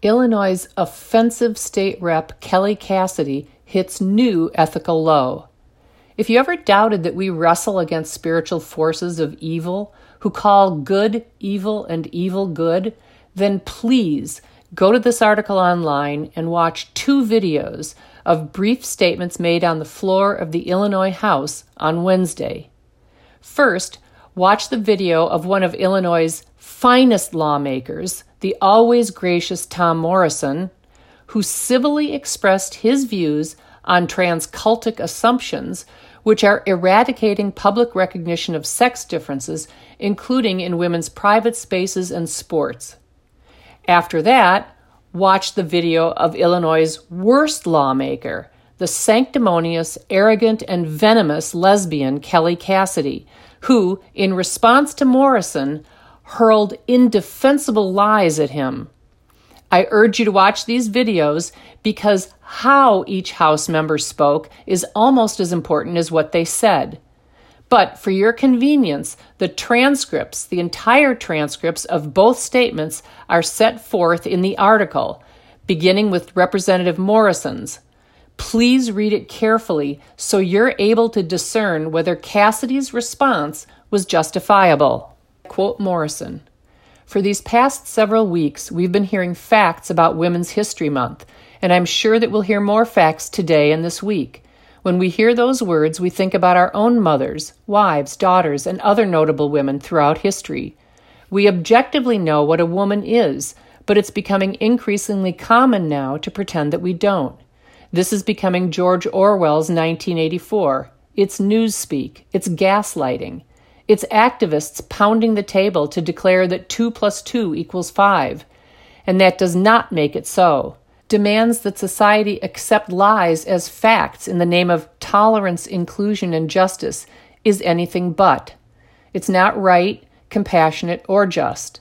Illinois' offensive state rep Kelly Cassidy hits new ethical low. If you ever doubted that we wrestle against spiritual forces of evil who call good evil and evil good, then please go to this article online and watch two videos of brief statements made on the floor of the Illinois House on Wednesday. First, watch the video of one of Illinois' finest lawmakers, the always gracious Tom Morrison, who civilly expressed his views on transcultic assumptions which are eradicating public recognition of sex differences, including in women's private spaces and sports. After that, watch the video of Illinois' worst lawmaker, the sanctimonious, arrogant, and venomous lesbian Kelly Cassidy, who, in response to Morrison, hurled indefensible lies at him. I urge you to watch these videos because how each House member spoke is almost as important as what they said. But for your convenience, the transcripts, the entire transcripts of both statements, are set forth in the article, beginning with Representative Morrison's. Please read it carefully so you're able to discern whether Cassidy's response was justifiable. Quote Morrison For these past several weeks, we've been hearing facts about Women's History Month, and I'm sure that we'll hear more facts today and this week. When we hear those words, we think about our own mothers, wives, daughters, and other notable women throughout history. We objectively know what a woman is, but it's becoming increasingly common now to pretend that we don't. This is becoming George Orwell's 1984. It's newspeak, it's gaslighting. It's activists pounding the table to declare that 2 plus 2 equals 5. And that does not make it so demands that society accept lies as facts in the name of tolerance, inclusion, and justice is anything but. It's not right, compassionate, or just.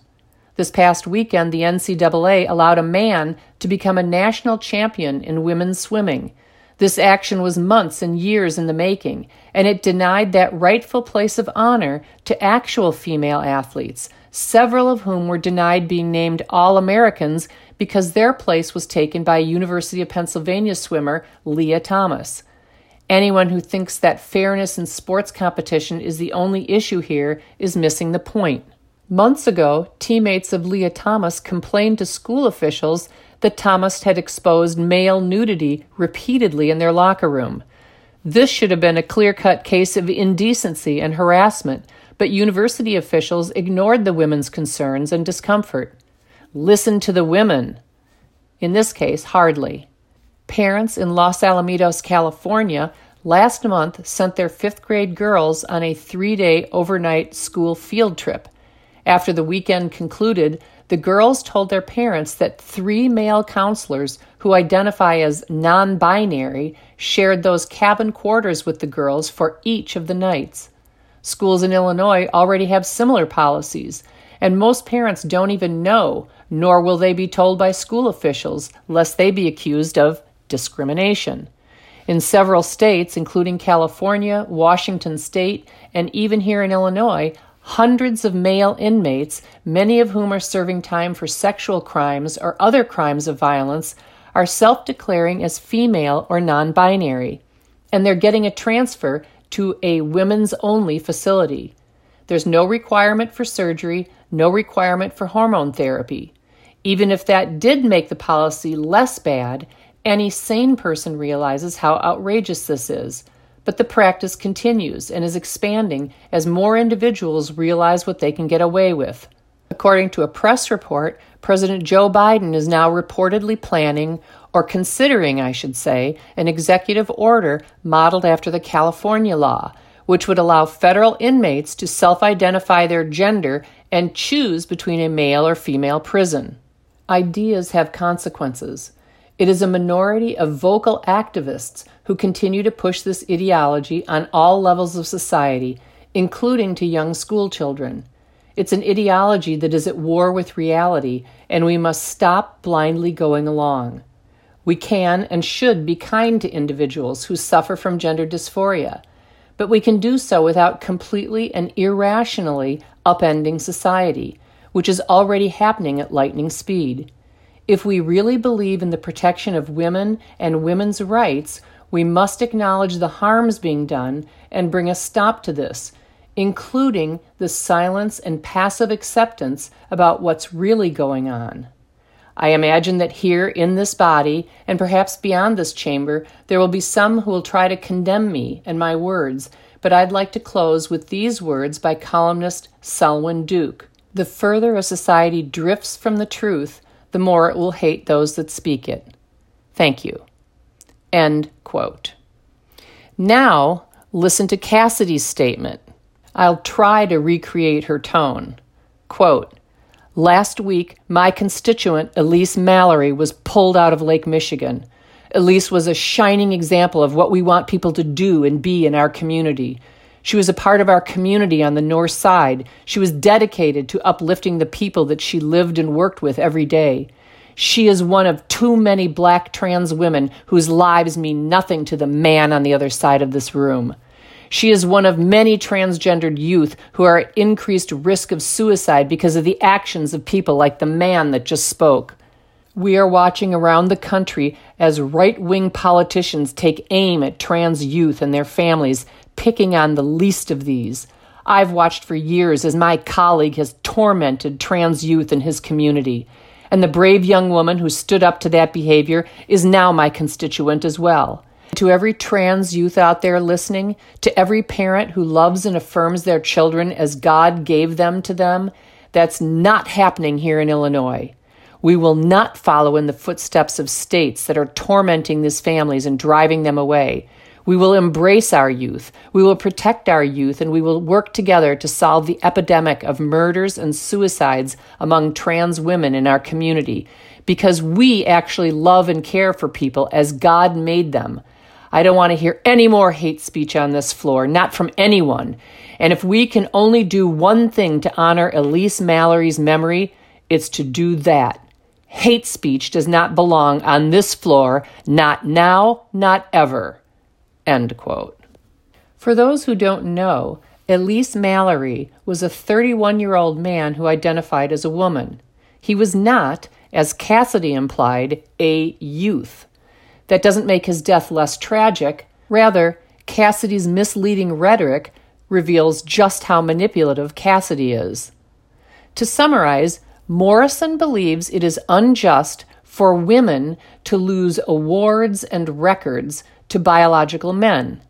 This past weekend, the NCAA allowed a man to become a national champion in women's swimming. This action was months and years in the making, and it denied that rightful place of honor to actual female athletes, several of whom were denied being named All Americans because their place was taken by University of Pennsylvania swimmer Lia Thomas. Anyone who thinks that fairness in sports competition is the only issue here is missing the point. Months ago, teammates of Lia Thomas complained to school officials that Thomas had exposed male nudity repeatedly in their locker room. This should have been a clear cut case of indecency and harassment, but university officials ignored the women's concerns and discomfort. Listen to the women. In this case, hardly. Parents in Los Alamitos, California, last month sent their fifth grade girls on a three day overnight school field trip. After the weekend concluded, the girls told their parents that three male counselors who identify as non binary shared those cabin quarters with the girls for each of the nights. Schools in Illinois already have similar policies, and most parents don't even know, nor will they be told by school officials, lest they be accused of discrimination. In several states, including California, Washington State, and even here in Illinois, hundreds of male inmates, many of whom are serving time for sexual crimes or other crimes of violence, are self declaring as female or non binary, and they're getting a transfer to a women's only facility. There's no requirement for surgery, no requirement for hormone therapy. Even if that did make the policy less bad, any sane person realizes how outrageous this is. But the practice continues and is expanding as more individuals realize what they can get away with. According to a press report, President Joe Biden is now reportedly planning, or considering, I should say, an executive order modeled after the California law, which would allow federal inmates to self identify their gender and choose between a male or female prison. Ideas have consequences. It is a minority of vocal activists who continue to push this ideology on all levels of society, including to young school children. It's an ideology that is at war with reality, and we must stop blindly going along. We can and should be kind to individuals who suffer from gender dysphoria, but we can do so without completely and irrationally upending society, which is already happening at lightning speed. If we really believe in the protection of women and women's rights, we must acknowledge the harms being done and bring a stop to this, including the silence and passive acceptance about what's really going on. I imagine that here in this body, and perhaps beyond this chamber, there will be some who will try to condemn me and my words, but I'd like to close with these words by columnist Selwyn Duke. The further a society drifts from the truth, the more it will hate those that speak it. Thank you. End quote. Now, listen to Cassidy's statement. I'll try to recreate her tone. Quote, Last week, my constituent, Elise Malary, was pulled out of Lake Michigan. Elise was a shining example of what we want people to do and be in our community. She was a part of our community on the north side. She was dedicated to uplifting the people that she lived and worked with every day. She is one of too many black trans women whose lives mean nothing to the man on the other side of this room. She is one of many transgendered youth who are at increased risk of suicide because of the actions of people like the man that just spoke. We are watching around the country as right wing politicians take aim at trans youth and their families picking on the least of these. I've watched for years as my colleague has tormented trans youth in his community. And the brave young woman who stood up to that behavior is now my constituent as well. To every trans youth out there listening, to every parent who loves and affirms their children as God gave them to them, that's not happening here in Illinois. We will not follow in the footsteps of states that are tormenting these families and driving them away. We will embrace our youth. We will protect our youth, and we will work together to solve the epidemic of murders and suicides among trans women in our community because we actually love and care for people as God made them. I don't want to hear any more hate speech on this floor, not from anyone. And if we can only do one thing to honor Elise Malary's memory, it's to do that. Hate speech does not belong on this floor, not now, not ever. End quote. For those who don't know, Elise Malary was a 31 year old man who identified as a woman. He was not, as Cassidy implied, a youth. That doesn't make his death less tragic. Rather, Cassidy's misleading rhetoric reveals just how manipulative Cassidy is. To summarize, Morrison believes it is unjust for women to lose awards and records to biological men.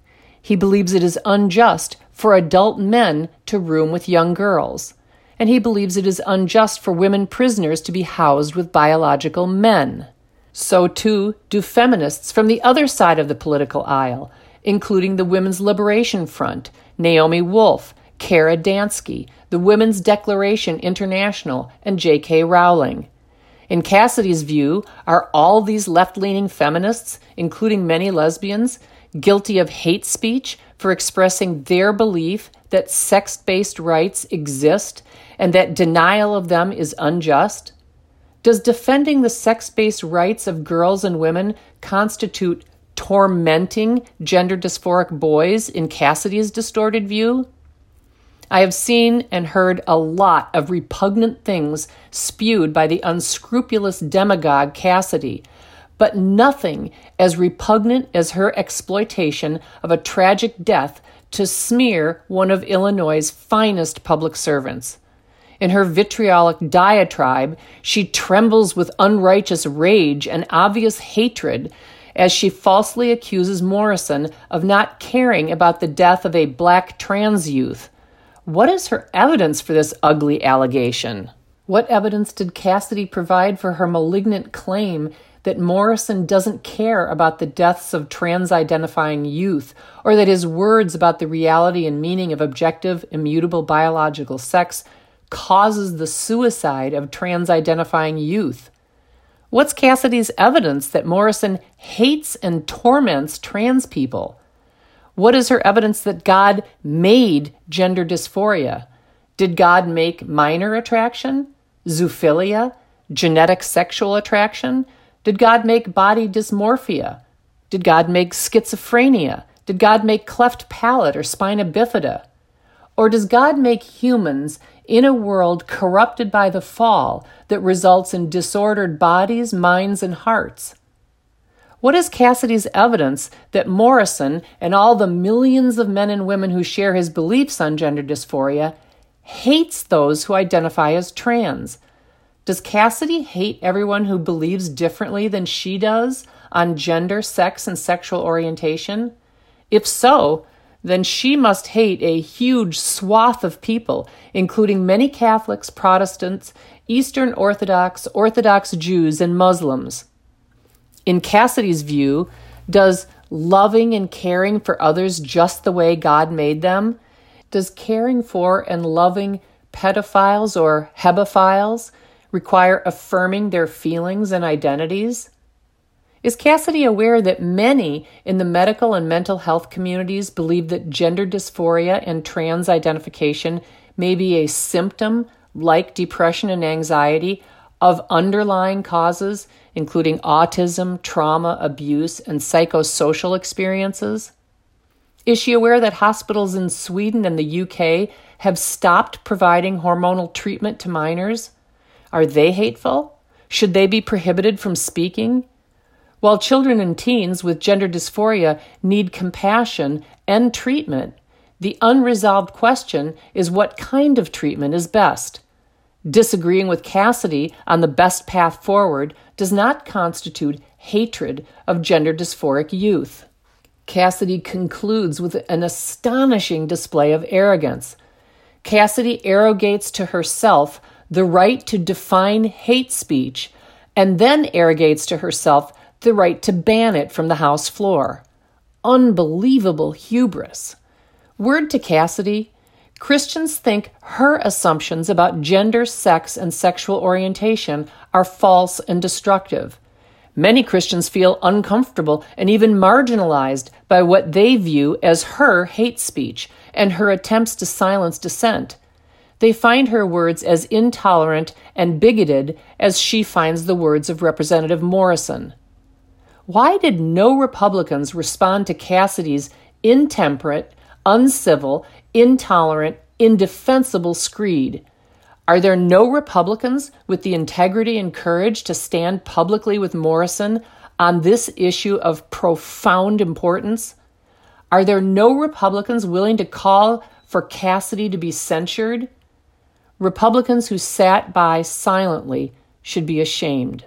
He believes it is unjust for adult men to room with young girls. And he believes it is unjust for women prisoners to be housed with biological men. So, too, do feminists from the other side of the political aisle, including the Women's Liberation Front, Naomi Wolf, Kara Dansky, the Women's Declaration International, and J.K. Rowling. In Cassidy's view, are all these left leaning feminists, including many lesbians, guilty of hate speech for expressing their belief that sex based rights exist and that denial of them is unjust? Does defending the sex based rights of girls and women constitute tormenting gender dysphoric boys in Cassidy's distorted view? I have seen and heard a lot of repugnant things spewed by the unscrupulous demagogue Cassidy, but nothing as repugnant as her exploitation of a tragic death to smear one of Illinois' finest public servants. In her vitriolic diatribe, she trembles with unrighteous rage and obvious hatred as she falsely accuses Morrison of not caring about the death of a black trans youth what is her evidence for this ugly allegation? What evidence did Cassidy provide for her malignant claim that Morrison doesn't care about the deaths of trans identifying youth, or that his words about the reality and meaning of objective, immutable biological sex causes the suicide of trans identifying youth? What's Cassidy's evidence that Morrison hates and torments trans people? What is her evidence that God made gender dysphoria? Did God make minor attraction, zoophilia, genetic sexual attraction? Did God make body dysmorphia? Did God make schizophrenia? Did God make cleft palate or spina bifida? Or does God make humans in a world corrupted by the fall that results in disordered bodies, minds, and hearts? What is Cassidy's evidence that Morrison and all the millions of men and women who share his beliefs on gender dysphoria hates those who identify as trans? Does Cassidy hate everyone who believes differently than she does on gender, sex, and sexual orientation? If so, then she must hate a huge swath of people, including many Catholics, Protestants, Eastern Orthodox, Orthodox Jews, and Muslims. In Cassidy's view, does loving and caring for others just the way God made them? Does caring for and loving pedophiles or hebephiles require affirming their feelings and identities? Is Cassidy aware that many in the medical and mental health communities believe that gender dysphoria and trans identification may be a symptom, like depression and anxiety, of underlying causes, including autism, trauma, abuse, and psychosocial experiences? Is she aware that hospitals in Sweden and the UK have stopped providing hormonal treatment to minors? Are they hateful? Should they be prohibited from speaking? While children and teens with gender dysphoria need compassion and treatment, the unresolved question is what kind of treatment is best. Disagreeing with Cassidy on the best path forward does not constitute hatred of gender dysphoric youth. Cassidy concludes with an astonishing display of arrogance. Cassidy arrogates to herself the right to define hate speech and then arrogates to herself the right to ban it from the House floor. Unbelievable hubris. Word to Cassidy Christians think her assumptions about gender, sex, and sexual orientation are false and destructive. Many Christians feel uncomfortable and even marginalized by what they view as her hate speech and her attempts to silence dissent. They find her words as intolerant and bigoted as she finds the words of Representative Morrison. Why did no Republicans respond to Cassidy's intemperate, uncivil, intolerant, indefensible screed? Are there no Republicans with the integrity and courage to stand publicly with Morrison on this issue of profound importance? Are there no Republicans willing to call for Cassidy to be censured? Republicans who sat by silently should be ashamed.